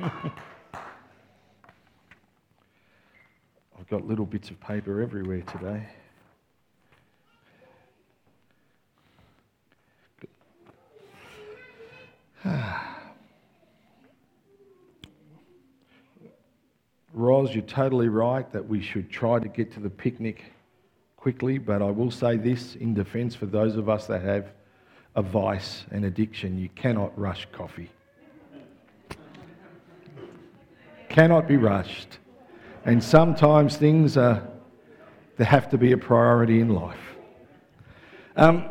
I've got little bits of paper everywhere today. Roz, you're totally right that we should try to get to the picnic quickly, but I will say this in defense for those of us that have a vice and addiction you cannot rush coffee. Cannot be rushed. And sometimes things are, they have to be a priority in life. Um,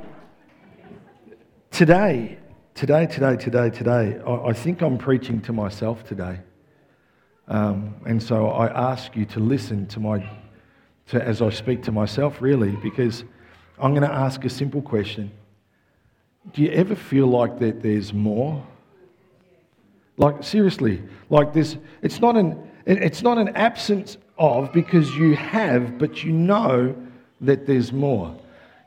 today, today, today, today, today, I, I, think I'm preaching to myself today. Um, and so I ask you to listen to my, to, as I speak to myself, really, because I'm going to ask a simple question. Do you ever feel like that there's more? Like, seriously, like this, it's not an, it's not an absence of because you have, but you know that there's more.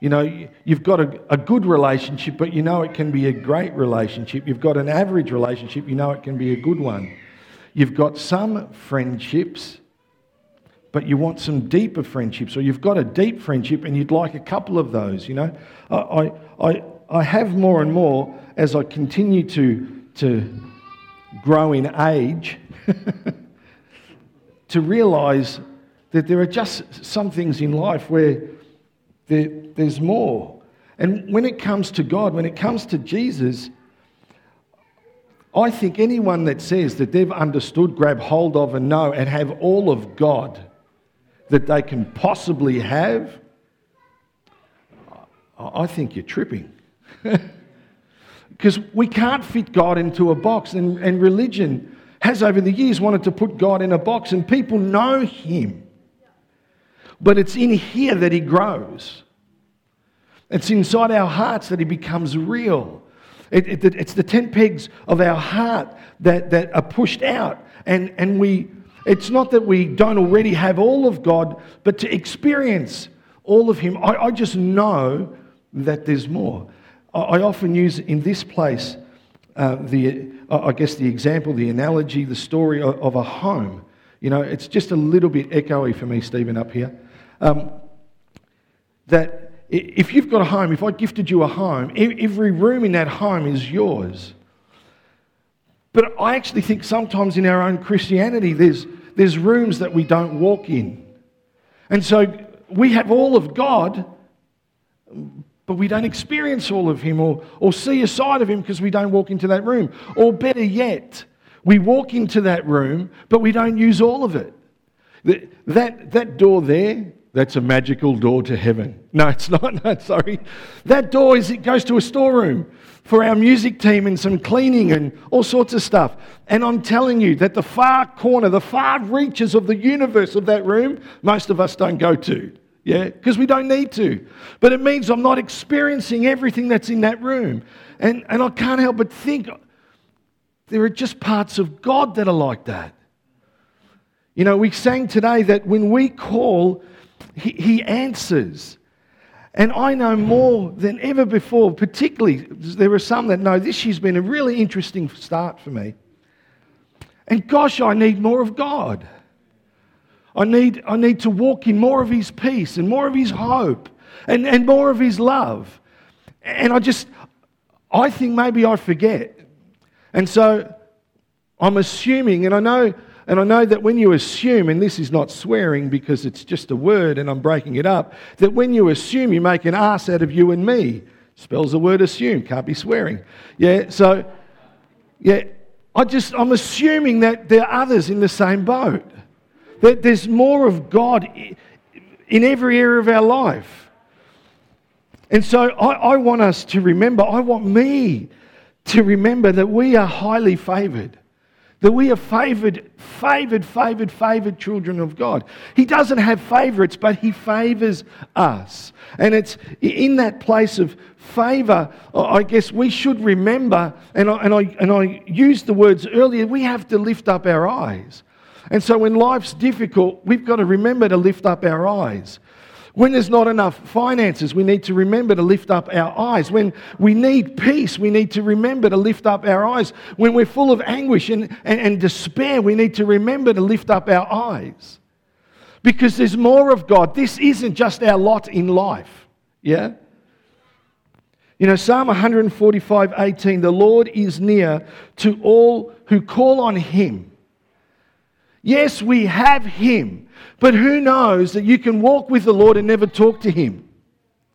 You know, you've got a, a good relationship, but you know it can be a great relationship. You've got an average relationship, you know it can be a good one. You've got some friendships, but you want some deeper friendships, or you've got a deep friendship and you'd like a couple of those, you know. I, I, I have more and more as I continue to, to grow in age to realize that there are just some things in life where there, there's more. And when it comes to God, when it comes to Jesus, I think anyone that says that they've understood, grab hold of, and know, and have all of God that they can possibly have, I think you're tripping. Because we can't fit God into a box, and, and religion has over the years wanted to put God in a box, and people know Him. But it's in here that He grows. It's inside our hearts that He becomes real. It, it, it's the tent pegs of our heart that, that are pushed out. And, and we, it's not that we don't already have all of God, but to experience all of Him, I, I just know that there's more. I, often use in this place uh, the, I guess, the example, the analogy, the story of, of, a home. You know, it's just a little bit echoey for me, Stephen, up here. Um, that if you've got a home, if I gifted you a home, every room in that home is yours. But I actually think sometimes in our own Christianity, there's, there's rooms that we don't walk in. And so we have all of God, but we don't experience all of Him or, or see a side of Him because we don't walk into that room. Or better yet, we walk into that room, but we don't use all of it. That, that door there, that's a magical door to heaven. No, it's not. No, sorry. That door is, it goes to a storeroom for our music team and some cleaning and all sorts of stuff. And I'm telling you that the far corner, the far reaches of the universe of that room, most of us don't go to. Yeah, because we don't need to. But it means I'm not experiencing everything that's in that room. And, and I can't help but think there are just parts of God that are like that. You know, we sang today that when we call, He, he answers. And I know more than ever before, particularly, there are some that know this year's been a really interesting start for me. And gosh, I need more of God. I need, I need to walk in more of His peace and more of His hope and, and more of His love. And I just, I think maybe I forget. And so I'm assuming, and I know, and I know that when you assume, and this is not swearing because it's just a word and I'm breaking it up, that when you assume, you make an ass out of you and me. Spells the word assume, can't be swearing. Yeah, so, yeah, I just, I'm assuming that there are others in the same boat. That there's more of God in every area of our life. And so I, I want us to remember, I want me to remember that we are highly favored. That we are favored, favored, favored, favored children of God. He doesn't have favorites, but He favors us. And it's in that place of favor, I guess we should remember, and I, and, I, and I used the words earlier, we have to lift up our eyes. And so when life's difficult, we've got to remember to lift up our eyes. When there's not enough finances, we need to remember to lift up our eyes. When we need peace, we need to remember to lift up our eyes. When we're full of anguish and, and, and despair, we need to remember to lift up our eyes. Because there's more of God. This isn't just our lot in life. Yeah? You know, Psalm 145 18, the Lord is near to all who call on him. Yes, we have him, but who knows that you can walk with the Lord and never talk to him?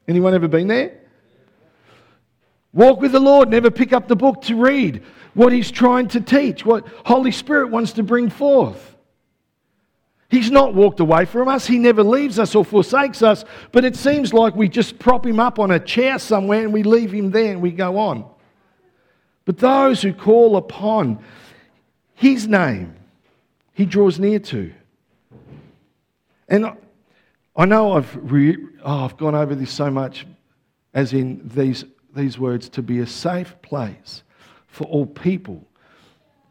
Anyone ever been there? Walk with the Lord, never pick up the book to read what he's trying to teach, what Holy Spirit wants to bring forth. He's not walked away from us. He never leaves us or forsakes us. But it seems like we just prop him up on a chair somewhere and we leave him there and we go on. But those who call upon his name, he draws near to. And I know I've, re- oh, I've gone over this so much, as in these, these words to be a safe place for all people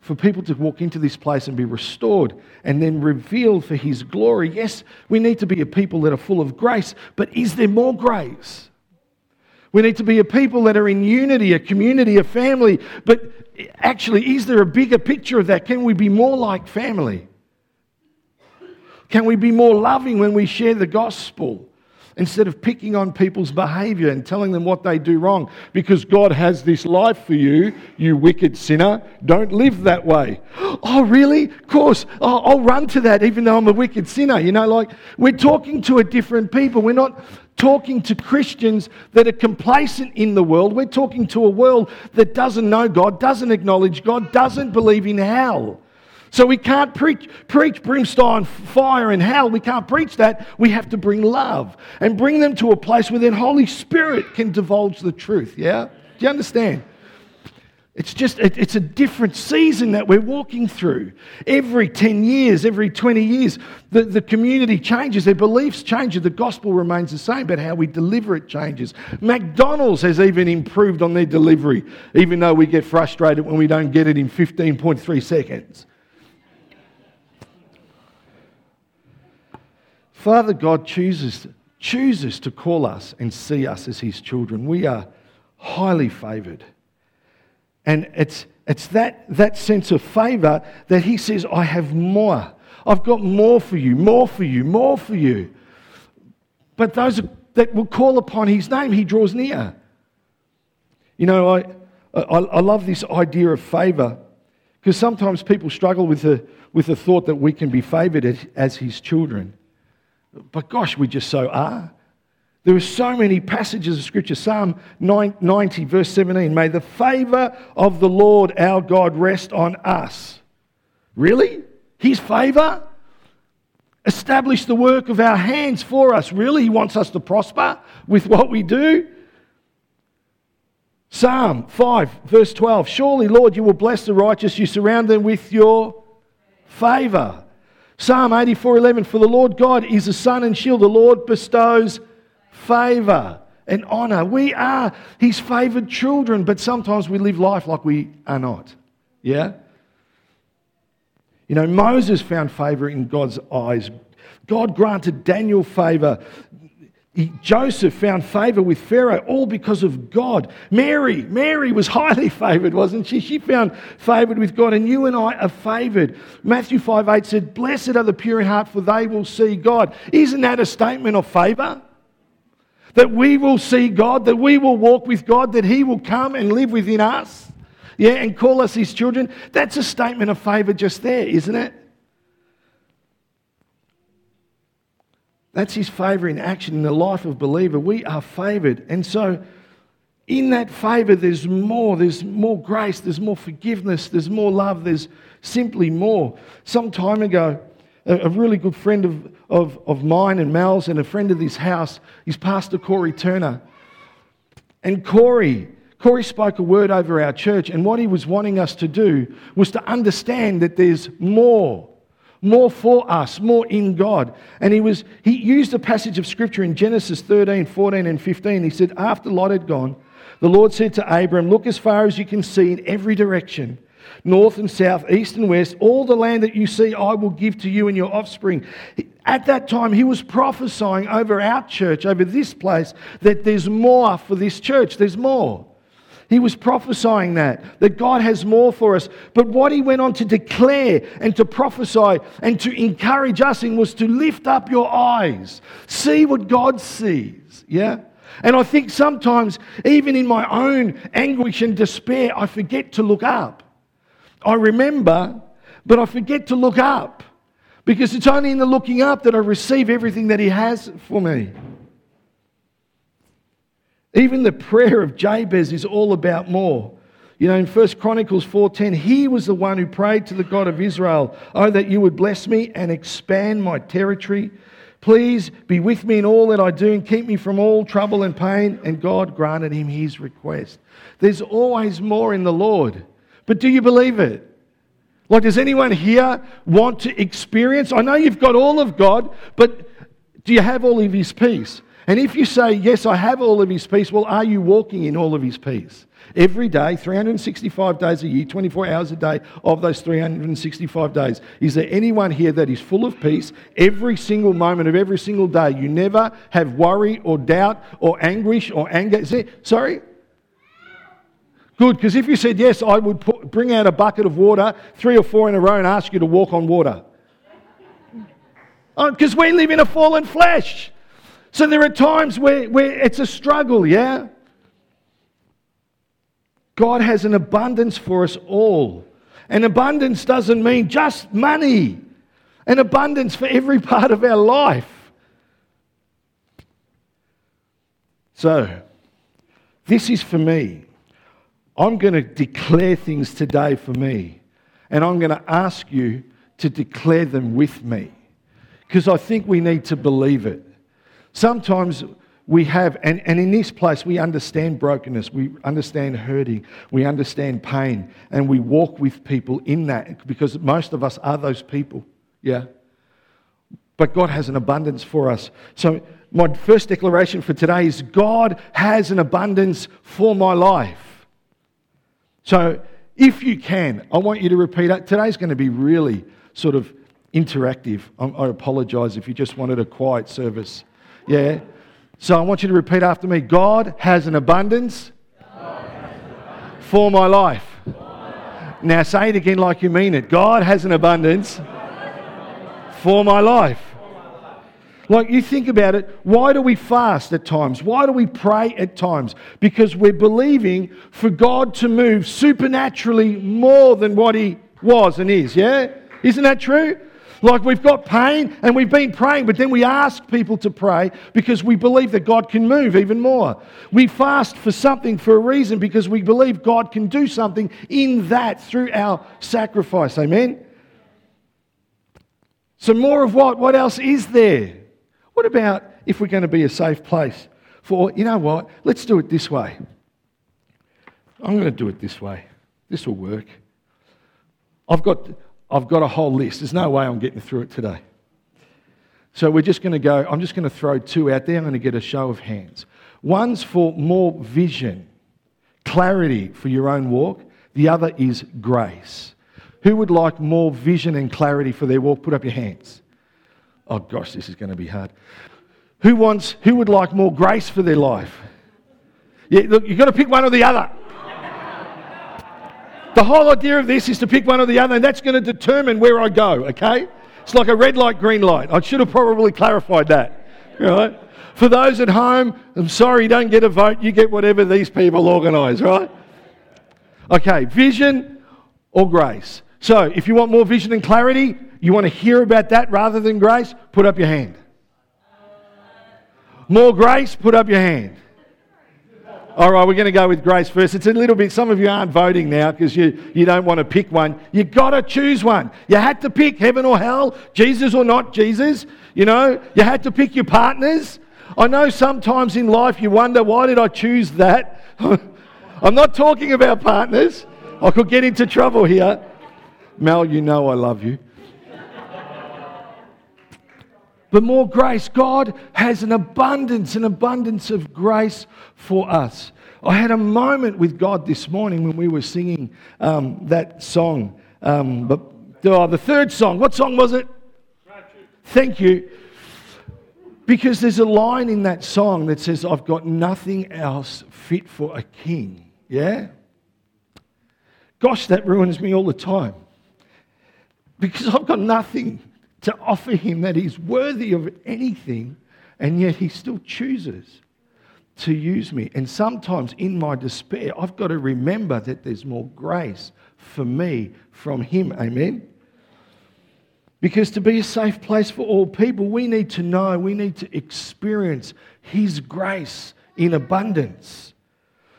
for people to walk into this place and be restored and then revealed for His glory. Yes, we need to be a people that are full of grace, but is there more grace? We need to be a people that are in unity, a community, a family, but actually, is there a bigger picture of that? Can we be more like family? Can we be more loving when we share the gospel? instead of picking on people's behavior and telling them what they do wrong. Because God has this life for you, you wicked sinner. Don't live that way. Oh, really? Of course. Oh, I'll run to that even though I'm a wicked sinner. You know, like we're talking to a different people. We're not talking to Christians that are complacent in the world. We're talking to a world that doesn't know God, doesn't acknowledge God, doesn't believe in hell. So we can't preach, preach brimstone, fire, and hell. We can't preach that. We have to bring love and bring them to a place where then Holy Spirit can divulge the truth. Yeah? Do you understand? It's just, it, it's a different season that we're walking through. Every 10 years, every 20 years, the, the community changes, their beliefs change, the gospel remains the same, but how we deliver it changes. McDonald's has even improved on their delivery, even though we get frustrated when we don't get it in 15.3 seconds. Father God chooses, chooses to call us and see us as his children. We are highly favored. And it's, it's that, that sense of favor that he says, I have more. I've got more for you, more for you, more for you. But those that will call upon his name, he draws near. You know, I, I, I love this idea of favor because sometimes people struggle with the, with the thought that we can be favored as, as his children. But gosh, we just so are. There are so many passages of Scripture. Psalm 90, verse 17 May the favor of the Lord our God rest on us. Really? His favor? Establish the work of our hands for us. Really? He wants us to prosper with what we do? Psalm 5, verse 12 Surely, Lord, you will bless the righteous, you surround them with your favor. Psalm 84:11 For the Lord God is a sun and shield. The Lord bestows favor and honor. We are his favored children, but sometimes we live life like we are not. Yeah? You know, Moses found favor in God's eyes. God granted Daniel favor. Joseph found favor with Pharaoh, all because of God. Mary, Mary was highly favored, wasn't she? She found favored with God, and you and I are favored. Matthew 5 8 said, Blessed are the pure in heart, for they will see God. Isn't that a statement of favor? That we will see God, that we will walk with God, that He will come and live within us, yeah, and call us His children. That's a statement of favor just there, isn't it? That's his favour in action in the life of believer. We are favoured. And so, in that favour, there's more. There's more grace. There's more forgiveness. There's more love. There's simply more. Some time ago, a, really good friend of, of, of mine and Mel's and a friend of this house is Pastor Corey Turner. And Corey, Corey spoke a word over our church, and what he was wanting us to do was to understand that there's more more for us, more in God. And he was he used a passage of scripture in Genesis 13, 14, and 15. He said, After Lot had gone, the Lord said to Abram, Look as far as you can see in every direction. North and south, east and west. All the land that you see, I will give to you and your offspring. At that time, he was prophesying over our church, over this place, that there's more for this church. There's more. He was prophesying that, that God has more for us. But what he went on to declare and to prophesy and to encourage us in was to lift up your eyes, see what God sees. Yeah? And I think sometimes, even in my own anguish and despair, I forget to look up. I remember, but I forget to look up because it's only in the looking up that I receive everything that He has for me. Even the prayer of Jabez is all about more. You know, in 1 Chronicles 4:10, he was the one who prayed to the God of Israel, "Oh that you would bless me and expand my territory. Please be with me in all that I do and keep me from all trouble and pain." And God granted him his request. There's always more in the Lord. But do you believe it? Like, does anyone here want to experience? I know you've got all of God, but do you have all of His peace? And if you say, Yes, I have all of His peace, well, are you walking in all of His peace? Every day, 365 days a year, 24 hours a day of those 365 days. Is there anyone here that is full of peace every single moment of every single day? You never have worry or doubt or anguish or anger. Is it? Sorry? Good, because if you said yes, I would put, bring out a bucket of water, three or four in a row, and ask you to walk on water. Uh, because oh, we live in a fallen flesh. So there are times where, where it's a struggle, yeah? God has an abundance for us all. And abundance doesn't mean just money, an abundance for every part of our life. So, this is for me. I'm going to declare things today for me, and I'm going to ask you to declare them with me because I think we need to believe it. Sometimes we have, and, and in this place, we understand brokenness, we understand hurting, we understand pain, and we walk with people in that because most of us are those people. Yeah. But God has an abundance for us. So, my first declaration for today is God has an abundance for my life. So, if you can, I want you to repeat it. Today's going to be really sort of interactive. I, I apologize if you just wanted a quiet service. Yeah? So I want you to repeat after me God has an abundance, For, my life. Now say it again like you mean it. God has an abundance for my life. Like you think about it, why do we fast at times? Why do we pray at times? Because we're believing for God to move supernaturally more than what He was and is, yeah? Isn't that true? Like we've got pain and we've been praying, but then we ask people to pray because we believe that God can move even more. We fast for something for a reason because we believe God can do something in that through our sacrifice. Amen? So, more of what? What else is there? What about if we're going to be a safe place for, you know what? Let's do it this way. I'm going to do it this way. This will work. I've got, I've got a whole list. There's no way I'm getting through it today. So we're just going to go, I'm just going to throw two out there. I'm going to get a show of hands. One's for more vision, clarity for your own walk. The other is grace. Who would like more vision and clarity for their walk? Put up your hands. Oh gosh, this is going to be hard. Who wants, who would like more grace for their life? Yeah, look, you've got to pick one or the other. The whole idea of this is to pick one or the other, and that's going to determine where I go, okay? It's like a red light, green light. I should have probably clarified that. Right? For those at home, I'm sorry you don't get a vote. You get whatever these people organise, right? Okay, vision or grace. So if you want more vision and clarity, you want to hear about that rather than grace, put up your hand. More grace, put up your hand. All right, we're going to go with grace first. It's a little bit, some of you aren't voting now because you, you don't want to pick one. You've got to choose one. You had to pick heaven or hell, Jesus or not Jesus. You know, you had to pick your partners. I know sometimes in life you wonder, why did I choose that? I'm not talking about partners. I could get into trouble here. Mel, you know I love you but more grace. God has an abundance, an abundance of grace for us. I had a moment with God this morning when we were singing um, that song. Um, but oh, the third song, what song was it? Thank you. Because there's a line in that song that says, I've got nothing else fit for a king. Yeah? Gosh, that ruins me all the time. Because I've got nothing to offer him that is worthy of anything, and yet he still chooses to use me. And sometimes in my despair, I've got to remember that there's more grace for me from him. Amen. Because to be a safe place for all people, we need to know, we need to experience His grace in abundance.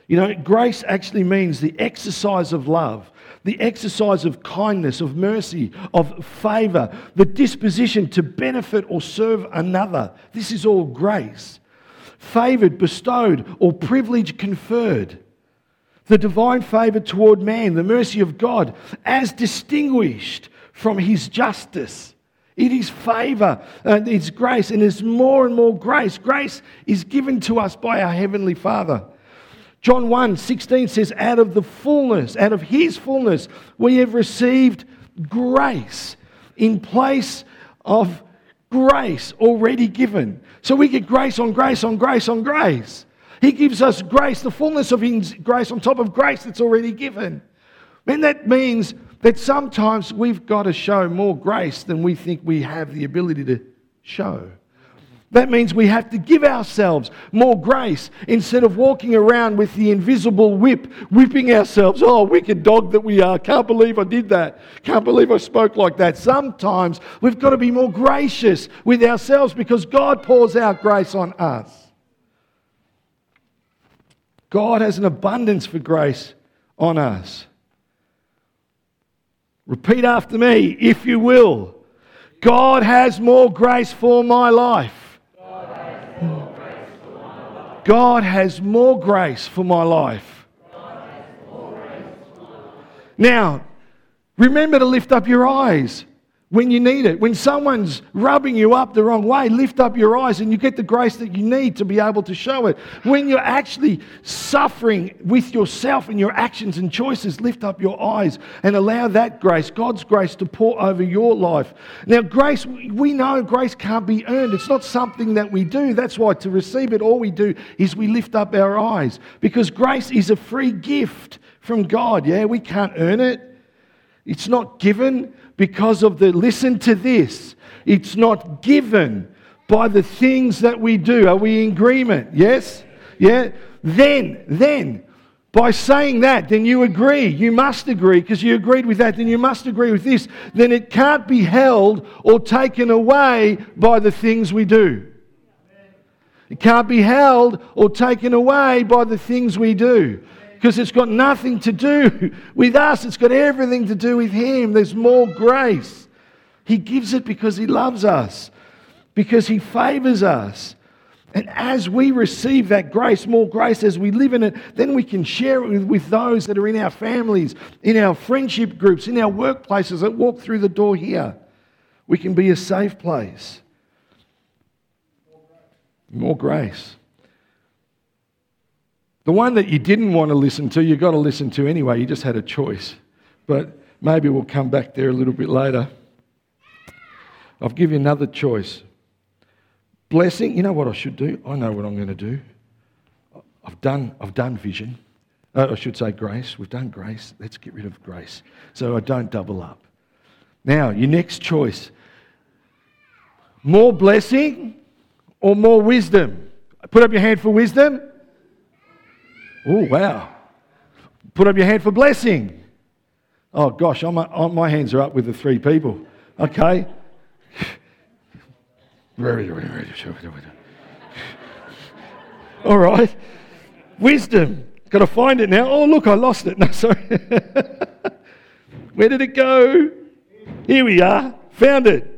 You know, grace actually means the exercise of love, the exercise of kindness, of mercy, of favor, the disposition to benefit or serve another. This is all grace. Favored, bestowed, or privilege conferred. The divine favor toward man, the mercy of God, as distinguished from his justice. It is favor and it's grace, and it's more and more grace. Grace is given to us by our Heavenly Father. John 1 16 says, Out of the fullness, out of His fullness, we have received grace in place of grace already given. So we get grace on grace on grace on grace. He gives us grace, the fullness of His grace on top of grace that's already given. And that means that sometimes we've got to show more grace than we think we have the ability to show. That means we have to give ourselves more grace instead of walking around with the invisible whip, whipping ourselves. Oh, wicked dog that we are. Can't believe I did that. Can't believe I spoke like that. Sometimes we've got to be more gracious with ourselves because God pours out grace on us. God has an abundance for grace on us. Repeat after me, if you will. God has more grace for my life. God has more grace for my life. Now, remember to lift up your eyes when you need it. When someone's rubbing you up the wrong way, lift up your eyes and you get the grace that you need to be able to show it. When you're actually suffering with yourself and your actions and choices, lift up your eyes and allow that grace, God's grace, to pour over your life. Now, grace, we know grace can't be earned. It's not something that we do. That's why to receive it, all we do is we lift up our eyes because grace is a free gift from God. Yeah, we can't earn it. It's not given because of the, listen to this, it's not given by the things that we do. Are we in agreement? Yes? Yeah? Then, then, by saying that, then you agree. You must agree because you agreed with that. Then you must agree with this. Then it can't be held or taken away by the things we do. It can't be held or taken away by the things we do because it's got nothing to do with us, it's got everything to do with Him. There's more grace. He gives it because He loves us, because He favors us. And as we receive that grace, more grace as we live in it, then we can share it with, with, those that are in our families, in our friendship groups, in our workplaces that walk through the door here. We can be a safe place. More grace. The one that you didn't want to listen to, you've got to listen to anyway. You just had a choice. But maybe we'll come back there a little bit later. I'll give you another choice. Blessing, you know what I should do? I know what I'm going to do. I've done, I've done vision. Uh, I should say grace. We've done grace. Let's get rid of grace so I don't double up. Now, your next choice more blessing or more wisdom? Put up your hand for wisdom. Oh, wow. Put up your hand for blessing. Oh, gosh, oh, I'm, I'm, oh, my hands are up with the three people. Okay. All right. Wisdom. Got to find it now. Oh, look, I lost it. No, sorry. Where did it go? Here we are. Found it.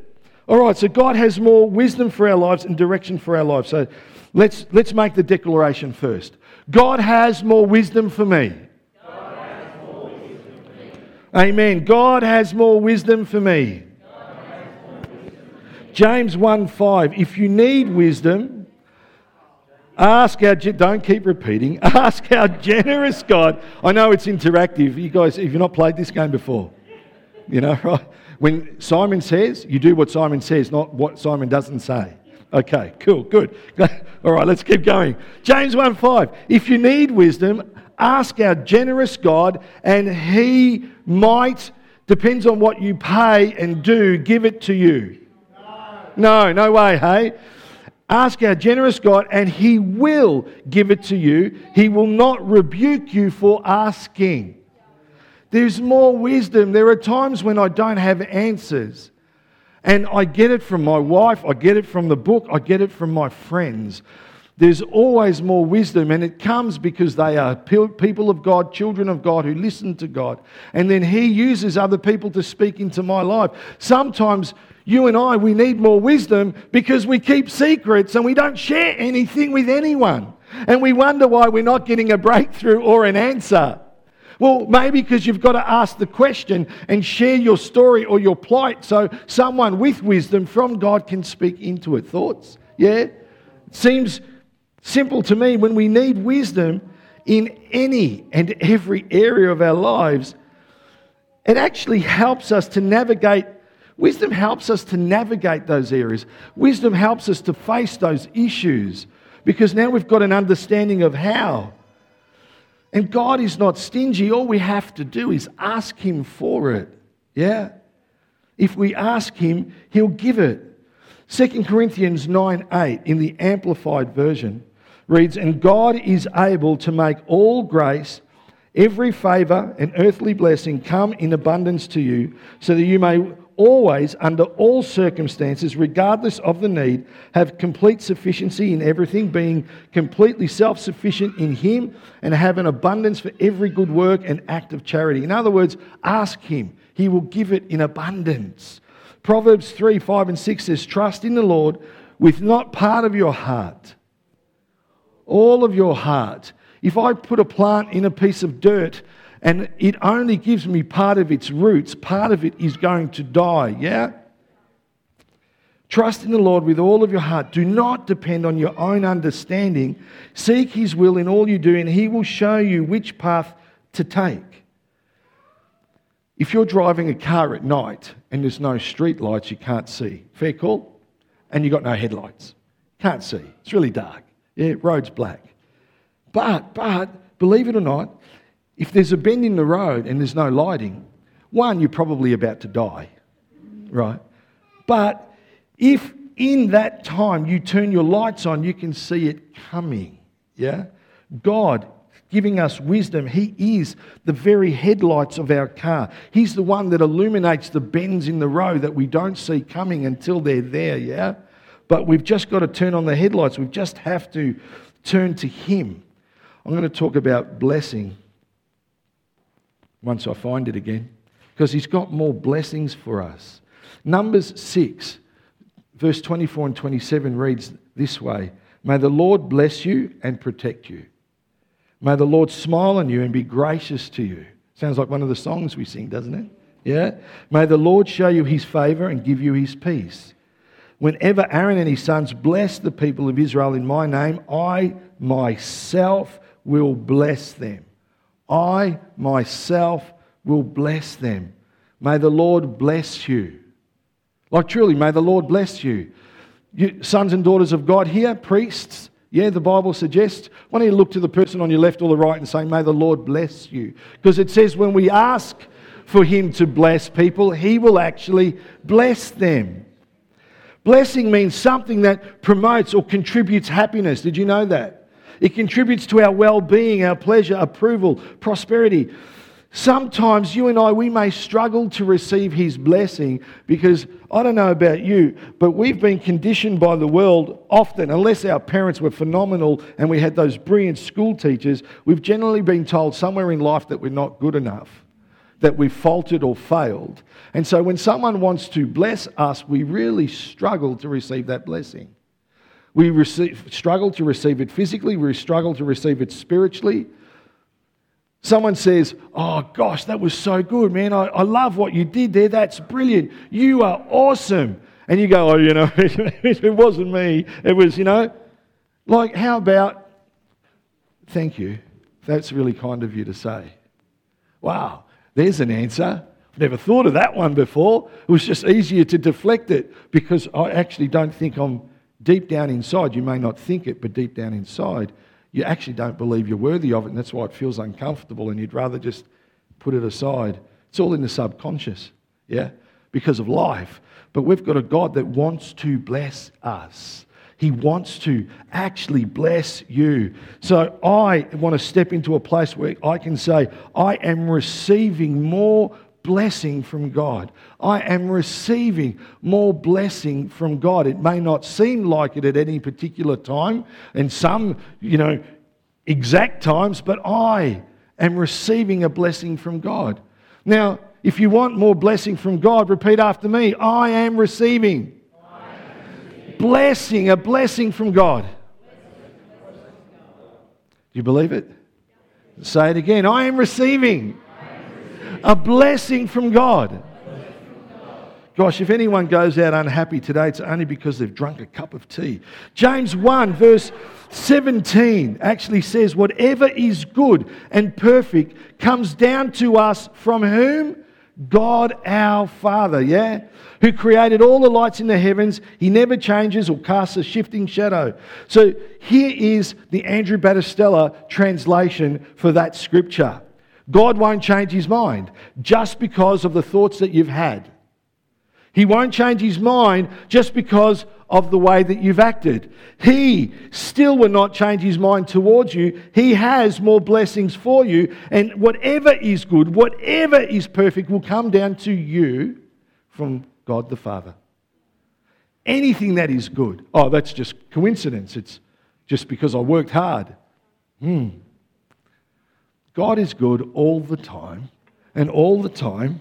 All right, so God has more wisdom for our lives and direction for our lives. So let's, let's make the declaration first. God has more wisdom for me. Amen. God has more wisdom for me. James 1 5. If you need wisdom, Ask our, don't keep repeating, ask our generous God. I know it's interactive. You guys, if you've not played this game before, you know, right? When Simon says, you do what Simon says, not what Simon doesn't say. Okay, cool, good. All right, let's keep going. James 1 5. If you need wisdom, ask our generous God, and he might, depends on what you pay and do, give it to you. No, no way, hey? Ask our generous God, and He will give it to you. He will not rebuke you for asking. There's more wisdom. There are times when I don't have answers. And I get it from my wife, I get it from the book, I get it from my friends. There's always more wisdom, and it comes because they are people of God, children of God who listen to God. And then He uses other people to speak into my life. Sometimes you and I, we need more wisdom because we keep secrets and we don't share anything with anyone. And we wonder why we're not getting a breakthrough or an answer. Well, maybe because you've got to ask the question and share your story or your plight so someone with wisdom from God can speak into it. Thoughts? Yeah? It seems simple to me when we need wisdom in any and every area of our lives, it actually helps us to navigate Wisdom helps us to navigate those areas. Wisdom helps us to face those issues because now we've got an understanding of how. And God is not stingy. All we have to do is ask Him for it. Yeah? If we ask Him, He'll give it. 2 Corinthians 9 8 in the Amplified Version reads, And God is able to make all grace, every favor, and earthly blessing come in abundance to you, so that you may always, under all circumstances, regardless of the need, have complete sufficiency in everything, being completely self sufficient in Him, and have an abundance for every good work and act of charity. In other words, ask Him, He will give it in abundance. Proverbs 3 5 and 6 says, Trust in the Lord with not part of your heart, all of your heart. If I put a plant in a piece of dirt and it only gives me part of its roots, part of it is going to die, yeah? Trust in the Lord with all of your heart. Do not depend on your own understanding. Seek His will in all you do, and He will show you which path to take. If you're driving a car at night and there's no street lights, you can't see. Fair call? And you've got no headlights. Can't see. It's really dark. Yeah, road's black. But, but, believe it or not, if there's a bend in the road and there's no lighting, one, you're probably about to die, right? But if in that time you turn your lights on, you can see it coming, yeah? God giving us wisdom. He is the very headlights of our car. He's the one that illuminates the bends in the road that we don't see coming until they're there, yeah? But we've just got to turn on the headlights. We just have to turn to Him. I'm going to talk about blessing once I find it again, because he's got more blessings for us. Numbers 6, verse 24 and 27 reads this way May the Lord bless you and protect you. May the Lord smile on you and be gracious to you. Sounds like one of the songs we sing, doesn't it? Yeah? May the Lord show you his favor and give you his peace. Whenever Aaron and his sons bless the people of Israel in my name, I myself will bless them. I myself will bless them. May the Lord bless you. Like truly, may the Lord bless you. you. Sons and daughters of God here, priests, yeah, the Bible suggests. Why don't you look to the person on your left or the right and say, May the Lord bless you? Because it says when we ask for Him to bless people, He will actually bless them. Blessing means something that promotes or contributes happiness. Did you know that? It contributes to our well being, our pleasure, approval, prosperity. Sometimes you and I, we may struggle to receive His blessing because I don't know about you, but we've been conditioned by the world often, unless our parents were phenomenal and we had those brilliant school teachers, we've generally been told somewhere in life that we're not good enough, that we've faltered or failed. And so when someone wants to bless us, we really struggle to receive that blessing. We receive, struggle to receive it physically, we struggle to receive it spiritually. Someone says, Oh gosh, that was so good, man. I, I love what you did there. That's brilliant. You are awesome. And you go, Oh, you know, it wasn't me. It was, you know. Like, how about, thank you. That's really kind of you to say. Wow, there's an answer. I've never thought of that one before. It was just easier to deflect it because I actually don't think I'm deep down inside. You may not think it, but deep down inside, you actually don't believe you're worthy of it, and that's why it feels uncomfortable, and you'd rather just put it aside. It's all in the subconscious, yeah, because of life. But we've got a God that wants to bless us. He wants to actually bless you. So I want to step into a place where I can say, I am receiving more blessing from God. I am receiving more blessing from God. It may not seem like it at any particular time, and some, you know, exact times, but I am receiving a blessing from God. Now, if you want more blessing from God, repeat after me I am receiving blessing, a blessing from God. Do you believe it? Say it again. I am receiving a blessing from God. Gosh, if anyone goes out unhappy today, it's only because they've drunk a cup of tea. James 1, verse 17, actually says, Whatever is good and perfect comes down to us from whom? God our Father, yeah? Who created all the lights in the heavens. He never changes or casts a shifting shadow. So here is the Andrew Battistella translation for that scripture God won't change his mind just because of the thoughts that you've had. He won't change his mind just because of the way that you've acted. He still will not change his mind towards you. He has more blessings for you. And whatever is good, whatever is perfect, will come down to you from God the Father. Anything that is good, oh, that's just coincidence. It's just because I worked hard. Hmm. God is good all the time, and all the time,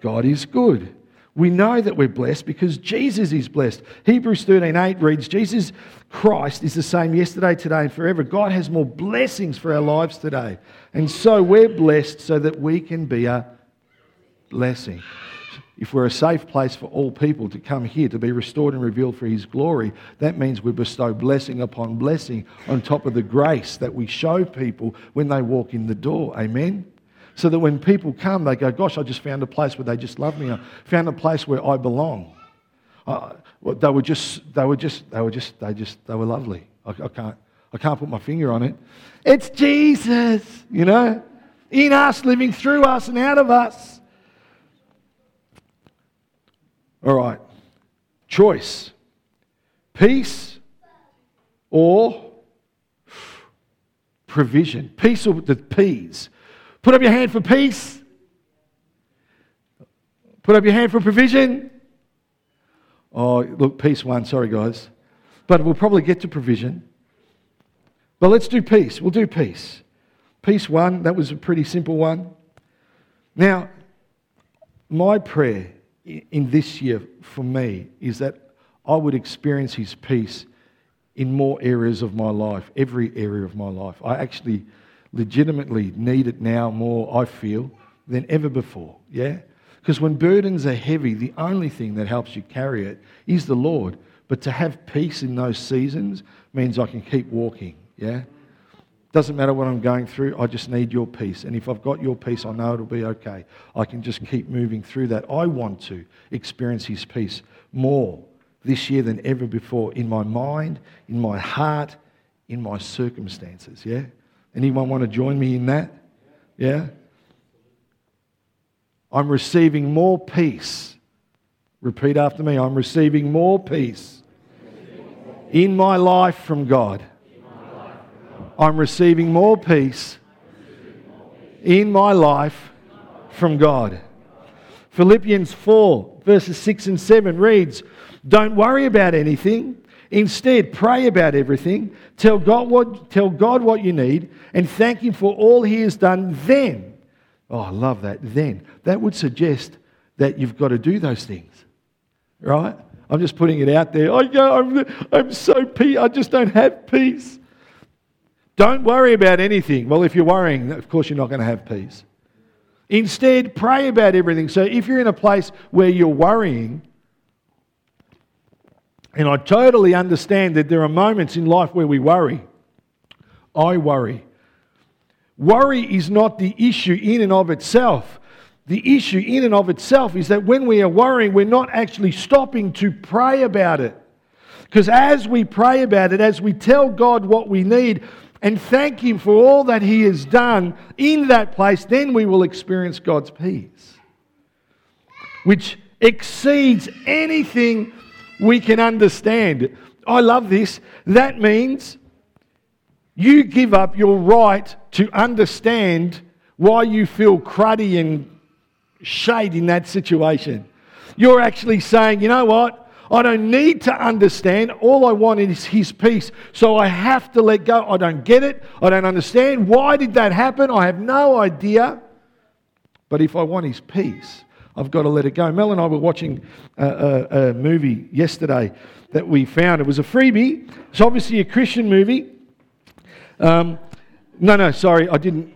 God is good. We know that we're blessed because Jesus is blessed. Hebrews 13 8 reads, Jesus Christ is the same yesterday, today, and forever. God has more blessings for our lives today. And so we're blessed so that we can be a blessing. If we're a safe place for all people to come here to be restored and revealed for His glory, that means we bestow blessing upon blessing on top of the grace that we show people when they walk in the door. Amen? So that when people come, they go, Gosh, I just found a place where they just love me. I found a place where I belong. Uh, they were just, they were just, they were just, they just, they were lovely. I, I, can't, I can't put my finger on it. It's Jesus, you know, in us, living through us and out of us. All right. Choice peace or provision. Peace or the peas. Put up your hand for peace. Put up your hand for provision. Oh, look, peace won. Sorry, guys. But we'll probably get to provision. But let's do peace. We'll do peace. Peace won, that was a pretty simple one. Now, my prayer in this year for me is that I would experience His peace in more areas of my life, every area of my life. I actually legitimately need it now more, I feel, than ever before. Yeah? Because when burdens are heavy, the only thing that helps you carry it is the Lord. But to have peace in those seasons means I can keep walking. Yeah? Doesn't matter what I'm going through, I just need your peace. And if I've got your peace, I know it'll be okay. I can just keep moving through that. I want to experience His peace more this year than ever before in my mind, in my heart, in my circumstances. Yeah? Anyone want to join me in that? Yeah? I'm receiving more peace. Repeat after me I'm receiving more peace in my life from God. I'm receiving more peace in my life from God. Philippians 4, verses 6 and 7 reads, Don't worry about anything. Instead, pray about everything. Tell God, what, tell God what you need and thank Him for all He has done. Then, oh, I love that. Then, that would suggest that you've got to do those things, right? I'm just putting it out there. I'm, I'm so peace. I just don't have peace. Don't worry about anything. Well, if you're worrying, of course, you're not going to have peace. Instead, pray about everything. So if you're in a place where you're worrying, And I totally understand that there are moments in life where we worry. I worry. Worry is not the issue in and of itself. The issue in and of itself is that when we are worrying, we're not actually stopping to pray about it. Because as we pray about it, as we tell God what we need and thank Him for all that He has done in that place, then we will experience God's peace, which exceeds anything we can understand. I love this. That means you give up your right to understand why you feel cruddy and shade in that situation. You're actually saying, you know what? I don't need to understand. All I want is His peace. So I have to let go. I don't get it. I don't understand. Why did that happen? I have no idea. But if I want His peace, I've got to let it go. Mel and I were watching a, a, a movie yesterday that we found. It was a freebie. It's obviously a Christian movie. Um, no, no, sorry, I didn't.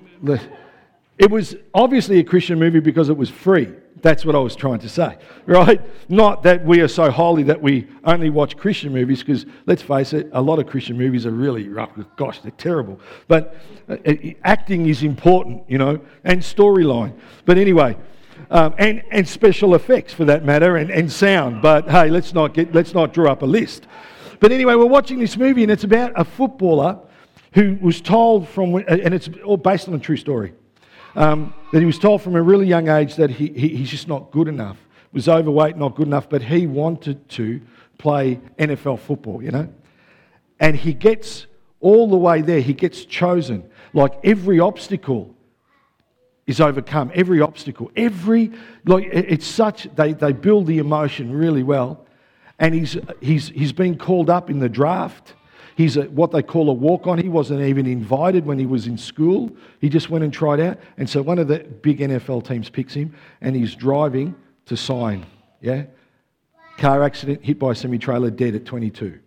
It was obviously a Christian movie because it was free. That's what I was trying to say, right? Not that we are so holy that we only watch Christian movies, because let's face it, a lot of Christian movies are really, rough. gosh, they're terrible. But uh, uh, acting is important, you know, and storyline. But anyway, um, and, and special effects for that matter, and, and sound. But hey, let's not, get, let's not draw up a list. But anyway, we're watching this movie, and it's about a footballer who was told from, and it's all based on a true story um, that he was told from a really young age that he, he, he's just not good enough, was overweight, not good enough, but he wanted to play NFL football, you know? And he gets all the way there, he gets chosen. Like every obstacle is overcome, every obstacle, every, like it's such, they, they build the emotion really well. And he's, he's, he's been called up in the draft He's a, what they call a walk on. He wasn't even invited when he was in school. He just went and tried out. And so one of the big NFL teams picks him and he's driving to sign. Yeah? Car accident, hit by a semi trailer, dead at 22.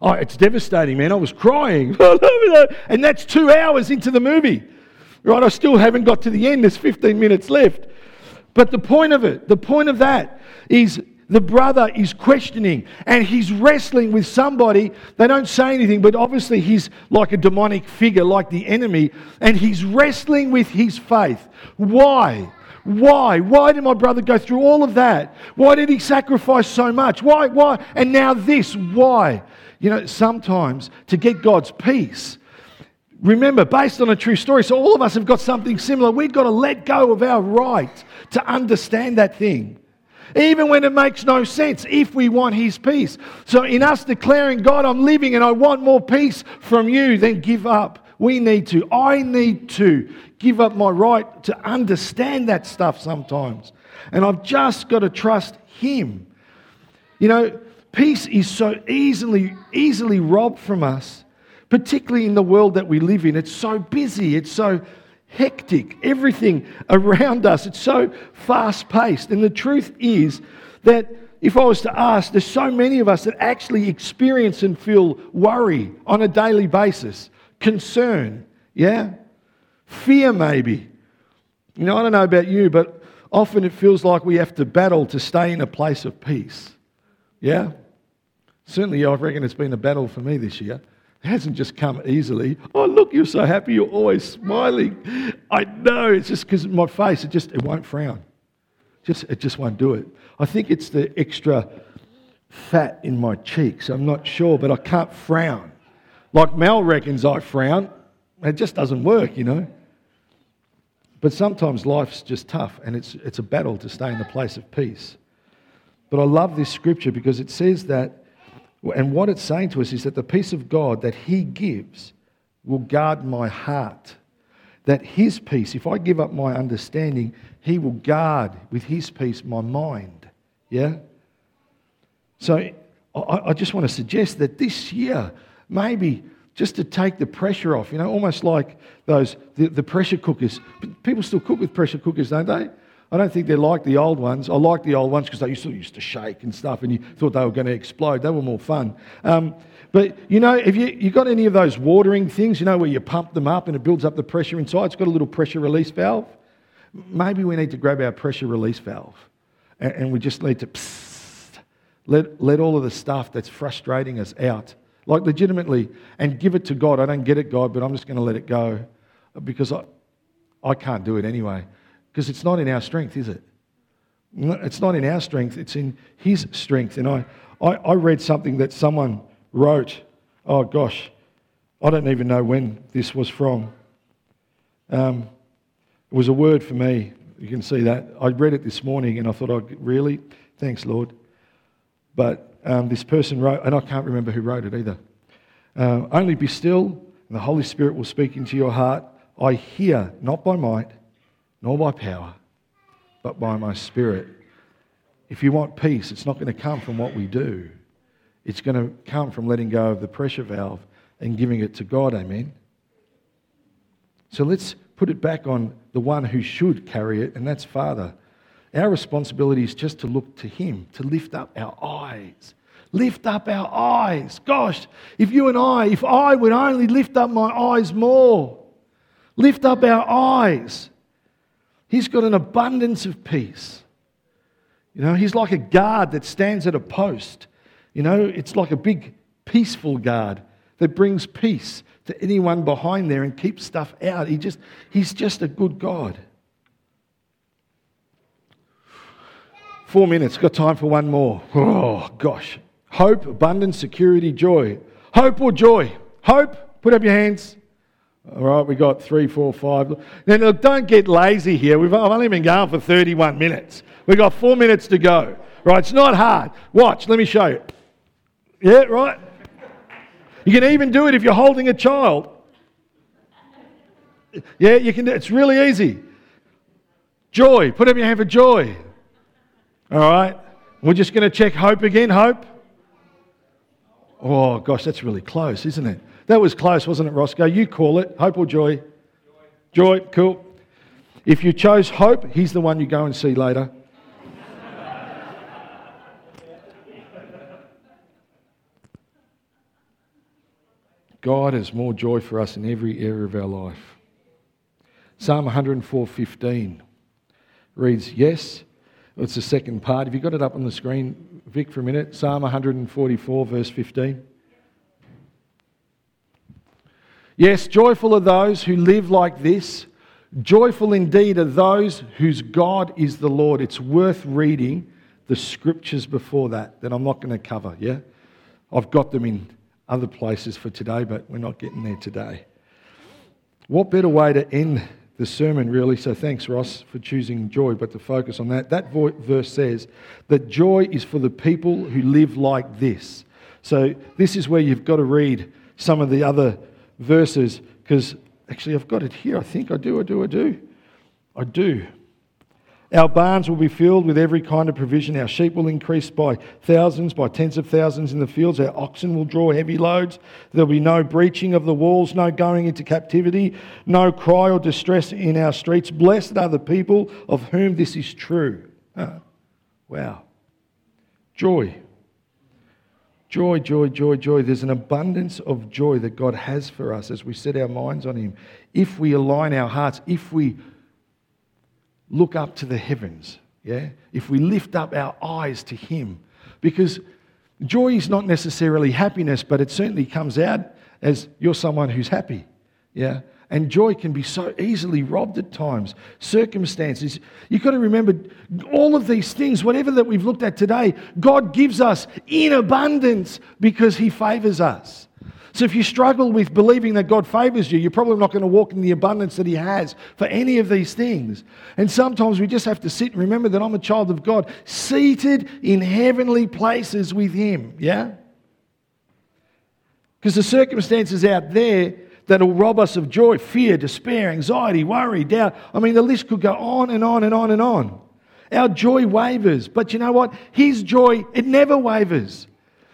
Oh, it's devastating, man. I was crying. and that's two hours into the movie. Right? I still haven't got to the end. There's 15 minutes left. But the point of it, the point of that is the brother is questioning and he's wrestling with somebody. They don't say anything, but obviously he's like a demonic figure, like the enemy, and he's wrestling with his faith. Why? Why? Why did my brother go through all of that? Why did he sacrifice so much? Why? Why? And now this. Why? You know, sometimes to get God's peace, remember, based on a true story, so all of us have got something similar. We've got to let go of our right to understand that thing even when it makes no sense, if we want His peace. So, in us declaring, God, I'm living and I want more peace from you, then give up. We need to. I need to give up my right to understand that stuff sometimes. And I've just got to trust Him. You know, peace is so easily, easily robbed from us, particularly in the world that we live in. It's so busy, it's so hectic, everything around us. It's so fast paced. And the truth is that if I was to ask, there's so many of us that actually experience and feel worry on a daily basis, concern, yeah? Fear, maybe. You know, I don't know about you, but often it feels like we have to battle to stay in a place of peace. Yeah? Certainly, I reckon it's been a battle for me this year. It hasn't just come easily. Oh, look, you're so happy. You're always smiling. I know. It's just because my face, it just it won't frown. Just, it just won't do it. I think it's the extra fat in my cheeks. I'm not sure, but I can't frown. Like Mel reckons I frown. It just doesn't work, you know. But sometimes life's just tough and it's, it's a battle to stay in the place of peace. But I love this scripture because it says that and what it's saying to us is that the peace of God that He gives will guard my heart. That His peace, if I give up my understanding, He will guard with His peace my mind. Yeah? So I, just want to suggest that this year, maybe just to take the pressure off, you know, almost like those, the, the pressure cookers. People still cook with pressure cookers, don't they? I don't think they're like the old ones. I like the old ones because they used to, used to shake and stuff, and you thought they were going to explode. They were more fun. Um, but you know, if you you got any of those watering things, you know, where you pump them up and it builds up the pressure inside, it's got a little pressure release valve. Maybe we need to grab our pressure release valve, and, and we just need to. Psst, Let, let all of the stuff that's frustrating us out. Like, legitimately, and give it to God. I don't get it, God, but I'm just going to let it go because I, I can't do it anyway. Because it's not in our strength, is it? It's not in our strength, it's in His strength. And I, I, I read something that someone wrote. Oh, gosh, I don't even know when this was from. Um, it was a word for me. You can see that. I read it this morning and I thought, oh, really? Thanks, Lord. But um, this person wrote, and I can't remember who wrote it either. Uh, Only be still, and the Holy Spirit will speak into your heart. I hear, not by might, nor by power, but by my Spirit. If you want peace, it's not going to come from what we do. It's going to come from letting go of the pressure valve and giving it to God. Amen. So let's put it back on the one who should carry it, and that's Father. Our responsibility is just to look to Him, to lift up our eyes. Lift up our eyes. Gosh, if you and I, if I would only lift up my eyes more, lift up our eyes. He's got an abundance of peace. You know, He's like a guard that stands at a post. You know, it's like a big, peaceful guard that brings peace to anyone behind there and keeps stuff out. He just, he's just a good God. Four minutes, got time for one more. Oh, gosh. Hope, abundance, security, joy. Hope or joy? Hope, put up your hands. All right, we got three, four, five. Now, look, don't get lazy here. We've, I've only been going for 31 minutes. We've got four minutes to go. Right, it's not hard. Watch, let me show you. Yeah, right? You can even do it if you're holding a child. Yeah, you can do. It's really easy. Joy. Put up your hand for joy. All right? We're just going to check hope again. Hope. Oh, gosh, that's really close, isn't it? That was close, wasn't it, Roscoe? You call it. Hope or joy? Joy. Joy. Cool. If you chose hope, he's the one you go and see later. God has more joy for us in every area of our life. Psalm 104:15 reads, "Yes, it's the second part. Have you got it up on the screen, Vic, for a minute? Psalm 144, verse 15. Yes, joyful are those who live like this. Joyful indeed are those whose God is the Lord. It's worth reading the scriptures before that, that I'm not going to cover, yeah? I've got them in other places for today, but we're not getting there today. What better way to end the sermon, really. So thanks, Ross, for choosing joy, but to focus on that. That verse says that joy is for the people who live like this. So this is where you've got to read some of the other verses, because actually I've got it here. I think I do, I do, I do. I do. Our barns will be filled with every kind of provision. Our sheep will increase by thousands, by tens of thousands in the fields. Our oxen will draw heavy loads. There'll be no breaching of the walls, no going into captivity, no cry or distress in our streets. Blessed are the people of whom this is true. Ah, wow. Joy. Joy, joy, joy, joy. There's an abundance of joy that God has for us as we set our minds on Him. If we align our hearts, if we look up to the heavens, yeah? If we lift up our eyes to Him. Because joy is not necessarily happiness, but it certainly comes out as you're someone who's happy, yeah? And joy can be so easily robbed at times. Circumstances. You've got to remember all of these things, whatever that we've looked at today, God gives us in abundance because He favors us. So if you struggle with believing that God favors you, you're probably not going to walk in the abundance that He has for any of these things. And sometimes we just have to sit and remember that I'm a child of God, seated in heavenly places with Him. Yeah? Because the circumstances out there that'll rob us of joy, fear, despair, anxiety, worry, doubt. I mean, the list could go on and on and on and on. Our joy wavers, but you know what? His joy, it never wavers.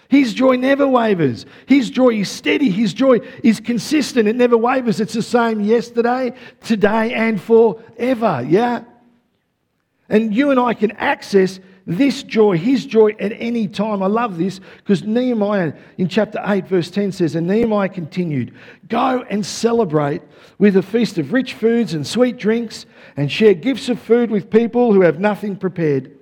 His joy never wavers. His joy is steady. His joy is consistent. It never wavers. It's the same yesterday, today, and forever. Yeah? And you and I can access this joy, his joy, at any time. I love this because Nehemiah in chapter 8, verse 10 says, And Nehemiah continued, Go and celebrate with a feast of rich foods and sweet drinks, and share gifts of food with people who have nothing prepared.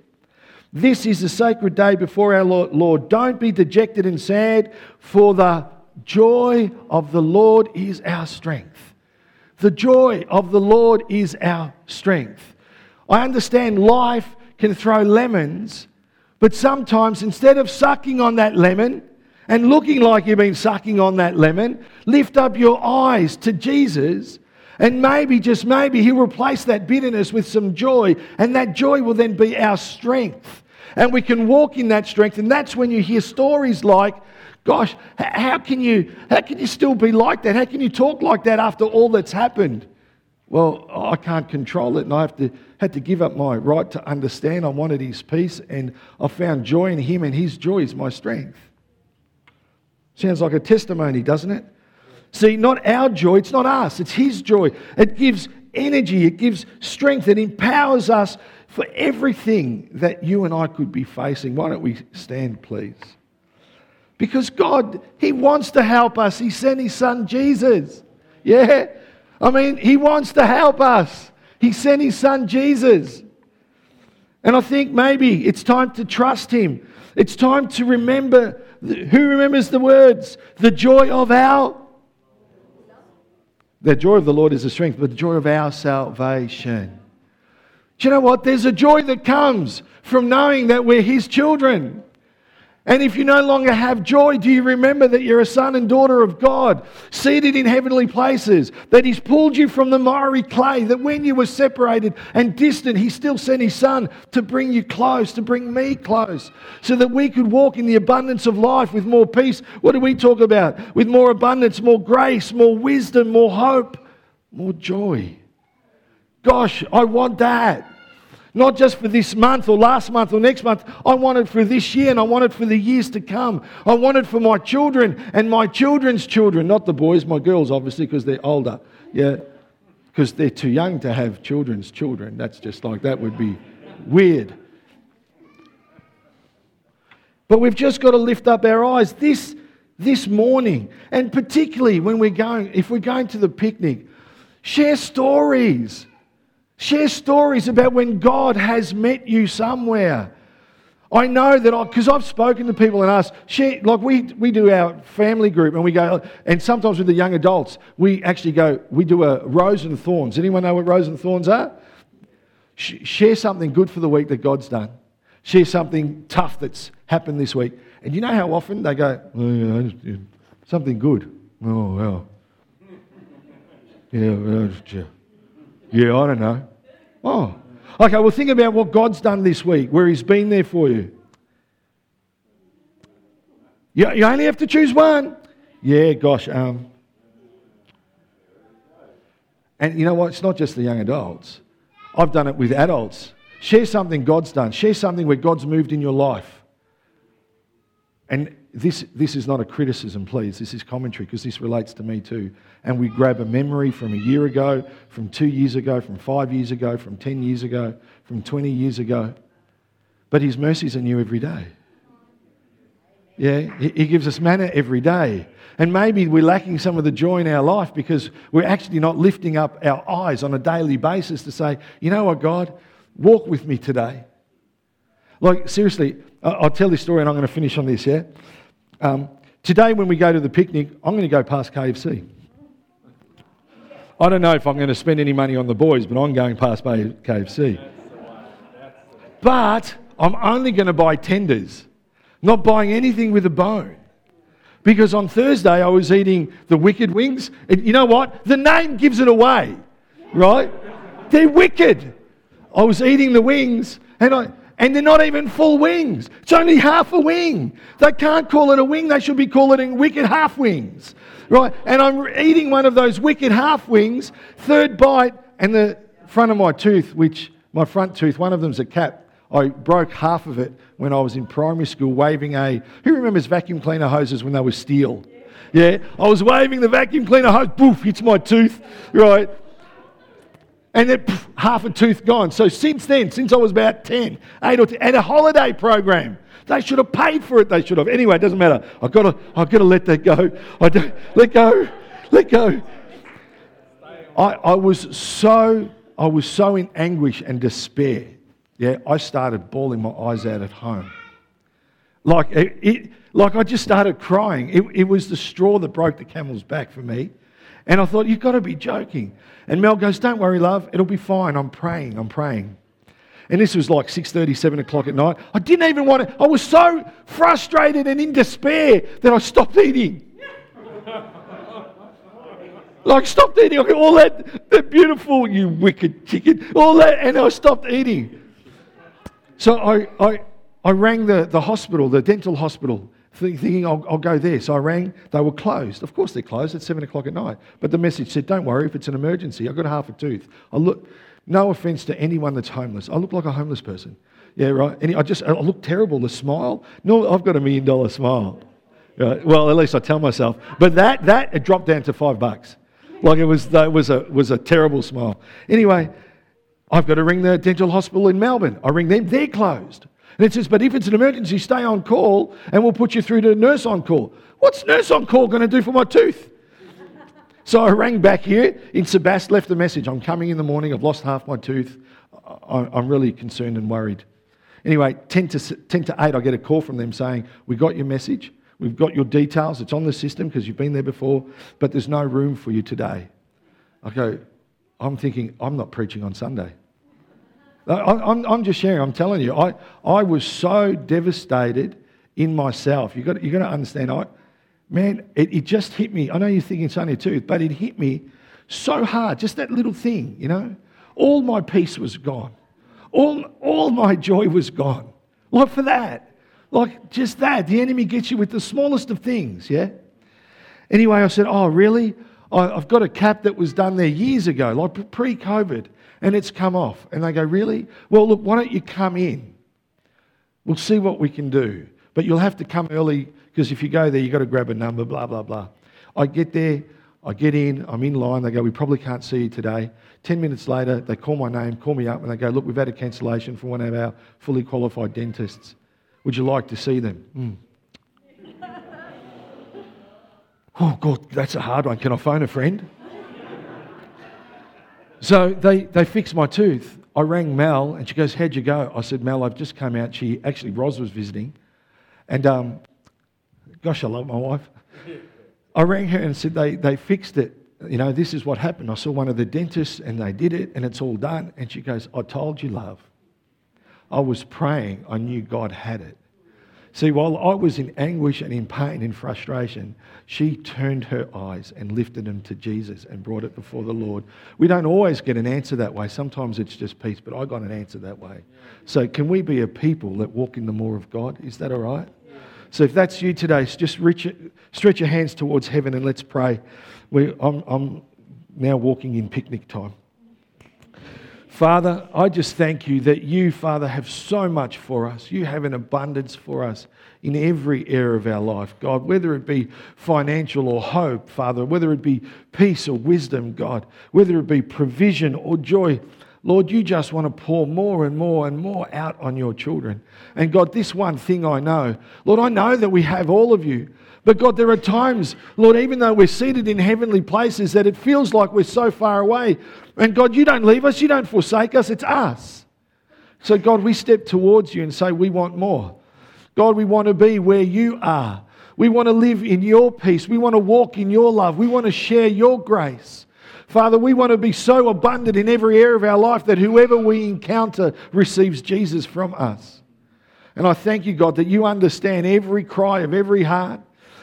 This is the sacred day before our Lord. Don't be dejected and sad, for the joy of the Lord is our strength. The joy of the Lord is our strength. I understand life can throw lemons, but sometimes instead of sucking on that lemon and looking like you've been sucking on that lemon, lift up your eyes to Jesus. And maybe, just maybe, He'll replace that bitterness with some joy, and that joy will then be our strength. And we can walk in that strength. And that's when you hear stories like, gosh, how can you, how can you still be like that? How can you talk like that after all that's happened? Well, I can't control it, and I have to, had to give up my right to understand. I wanted his peace, and I found joy in him, and his joy is my strength. Sounds like a testimony, doesn't it? See, not our joy, it's not us, it's his joy. It gives energy, it gives strength, it empowers us for everything that you and I could be facing. Why don't we stand, please? Because God, He wants to help us. He sent His Son Jesus. Yeah? I mean, He wants to help us. He sent His Son Jesus. And I think maybe it's time to trust Him. It's time to remember who remembers the words? The joy of our. The joy of the Lord is the strength, but the joy of our salvation. Do you know what? There's a joy that comes from knowing that we're His children. And if you no longer have joy, do you remember that you're a son and daughter of God, seated in heavenly places, that He's pulled you from the miry clay, that when you were separated and distant, He still sent His Son to bring you close, to bring me close, so that we could walk in the abundance of life with more peace. What do we talk about? With more abundance, more grace, more wisdom, more hope, more joy. Gosh, I want that. Not just for this month or last month or next month. I want it for this year and I want it for the years to come. I want it for my children and my children's children. Not the boys, my girls, obviously, because they're older. Yeah. Because they're too young to have children's children. That's just like, that would be weird. But we've just got to lift up our eyes this, this morning, and particularly when we're going, if we're going to the picnic, share stories. Share stories about when God has met you somewhere. I know that because I've spoken to people and asked, share, like we, we do our family group and we go, and sometimes with the young adults, we actually go, we do a rose and thorns. Anyone know what rose and thorns are? Sh- share something good for the week that God's done. Share something tough that's happened this week. And you know how often they go, oh, yeah, something good. Oh, well. Yeah, well, yeah, I don't know. Oh, okay, well, think about what God's done this week, where He's been there for you. You, you only have to choose one. Yeah, gosh. Um, and you know what? It's not just the young adults. I've done it with adults. Share something God's done. Share something where God's moved in your life. And this, this is not a criticism, please. This is commentary because this relates to me too. And we grab a memory from a year ago, from two years ago, from five years ago, from 10 years ago, from 20 years ago. But His mercies are new every day. Yeah, He gives us manna every day. And maybe we're lacking some of the joy in our life because we're actually not lifting up our eyes on a daily basis to say, you know what, God, walk with me today. Like, seriously, I'll tell this story and I'm going to finish on this, yeah? Um, today, when we go to the picnic, I'm going to go past KFC. I don't know if I'm going to spend any money on the boys, but I'm going past KFC. But I'm only going to buy tenders, not buying anything with a bone. Because on Thursday I was eating the wicked wings. And you know what? The name gives it away, right? They're wicked. I was eating the wings and I, and they're not even full wings. It's only half a wing. They can't call it a wing, they should be calling it wicked half wings. Right? And I'm eating one of those wicked half wings, third bite, and the front of my tooth, which my front tooth, one of them's a cap. I broke half of it when I was in primary school waving a. Who remembers vacuum cleaner hoses when they were steel? Yeah, I was waving the vacuum cleaner hose, poof, hits my tooth, right? And then pff, half a tooth gone. So since then, since I was about 10, 8 or 10, and a holiday program. They should have paid for it. They should have. Anyway, it doesn't matter. I've got to, I've got to let that go. I don't, let go. Let go. I, I was so I was so in anguish and despair. yeah, I started bawling my eyes out at home. Like, it, it, like I just started crying. It, it was the straw that broke the camel's back for me. And I thought, you've got to be joking. And Mel goes, don't worry, love, it'll be fine. I'm praying, I'm praying. And this was like 6.30, 7 o'clock at night. I didn't even want to, I was so frustrated and in despair that I stopped eating. like, stopped eating. All that, that beautiful, you wicked chicken, all that, and I stopped eating. So I, I, I rang the, the hospital, the dental hospital, thinking I'll, I'll, go there. So I rang, they were closed. Of course they're closed at seven o'clock at night. But the message said, don't worry if it's an emergency. I've got half a tooth. I look, no offense to anyone that's homeless. I look like a homeless person. Yeah, right. I just, I look terrible. The smile. No, I've got a million dollar smile. Well, at least I tell myself. But that, that, it dropped down to five bucks. Like it was, that was a, was a terrible smile. Anyway, I've got to ring the dental hospital in Melbourne. I ring them, they're closed. And it says, but if it's an emergency, stay on call and we'll put you through to nurse on call. What's nurse on call going to do for my tooth? So I rang back here in Sebast, left a message. I'm coming in the morning. I've lost half my tooth. I'm really concerned and worried. Anyway, 10 to, 10 to 8, I get a call from them saying, We got your message. We've got your details. It's on the system because you've been there before, but there's no room for you today. I go, I'm thinking, I'm not preaching on Sunday. I'm, I'm just sharing, I'm telling you, I, I was so devastated in myself. You've got, you've got to understand, I, man, it, it just hit me. I know you're thinking it's only a tooth, but it hit me so hard. Just that little thing, you know? All my peace was gone. All, all my joy was gone. Like for that. Like just that. The enemy gets you with the smallest of things, yeah? Anyway, I said, Oh, really? I've got a cap that was done there years ago, like pre COVID, and it's come off. And they go, Really? Well, look, why don't you come in? We'll see what we can do. But you'll have to come early because if you go there, you've got to grab a number, blah, blah, blah. I get there, I get in, I'm in line. They go, We probably can't see you today. 10 minutes later, they call my name, call me up, and they go, Look, we've had a cancellation for one of our fully qualified dentists. Would you like to see them? Mm. oh, God, that's a hard one. Can I phone a friend? So they, they fixed my tooth. I rang Mel, and she goes, How'd you go? I said, Mel, I've just come out. She actually, Roz was visiting. And um, Gosh, I love my wife. I rang her and said they, they fixed it. You know, this is what happened. I saw one of the dentists and they did it and it's all done. And she goes, I told you, love. I was praying. I knew God had it. See, while I was in anguish and in pain and frustration, she turned her eyes and lifted them to Jesus and brought it before the Lord. We don't always get an answer that way. Sometimes it's just peace, but I got an answer that way. So, can we be a people that walk in the more of God? Is that all right? So if that's you today, just reach, stretch your hands towards heaven and let's pray. We, I'm, I'm now walking in picnic time. Father, I just thank you that you, Father, have so much for us. You have an abundance for us in every area of our life, God, whether it be financial or hope, Father, whether it be peace or wisdom, God, whether it be provision or joy. Lord, you just want to pour more and more and more out on your children. And God, this one thing I know, Lord, I know that we have all of you. But God, there are times, Lord, even though we're seated in heavenly places, that it feels like we're so far away. And God, you don't leave us, you don't forsake us, it's us. So, God, we step towards you and say, We want more. God, we want to be where you are. We want to live in your peace. We want to walk in your love. We want to share your grace. Father, we want to be so abundant in every area of our life that whoever we encounter receives Jesus from us. And I thank you, God, that you understand every cry of every heart.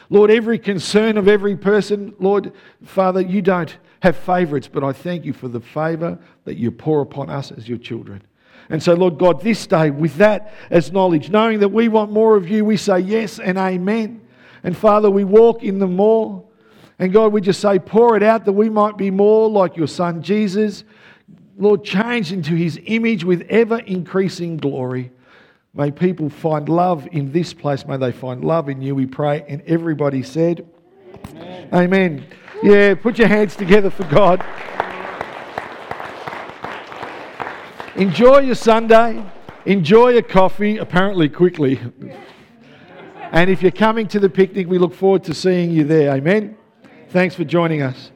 Lord, every concern of every person. Lord, Father, you don't have favorites, but I thank you for the favor that you pour upon us as your children. And so, Lord God, this day, with that as knowledge, knowing that we want more of you, we say yes and amen. And Father, we walk in the more. And God, we just say, pour it out that we might be more like your Son Jesus. Lord, change into his image with ever increasing glory. May people find love in this place. May they find love in you, we pray. And everybody said, Amen. Amen. Yeah, put your hands together for God. Enjoy your Sunday. Enjoy a coffee, apparently quickly. And if you're coming to the picnic, we look forward to seeing you there. Amen. Thanks for joining us.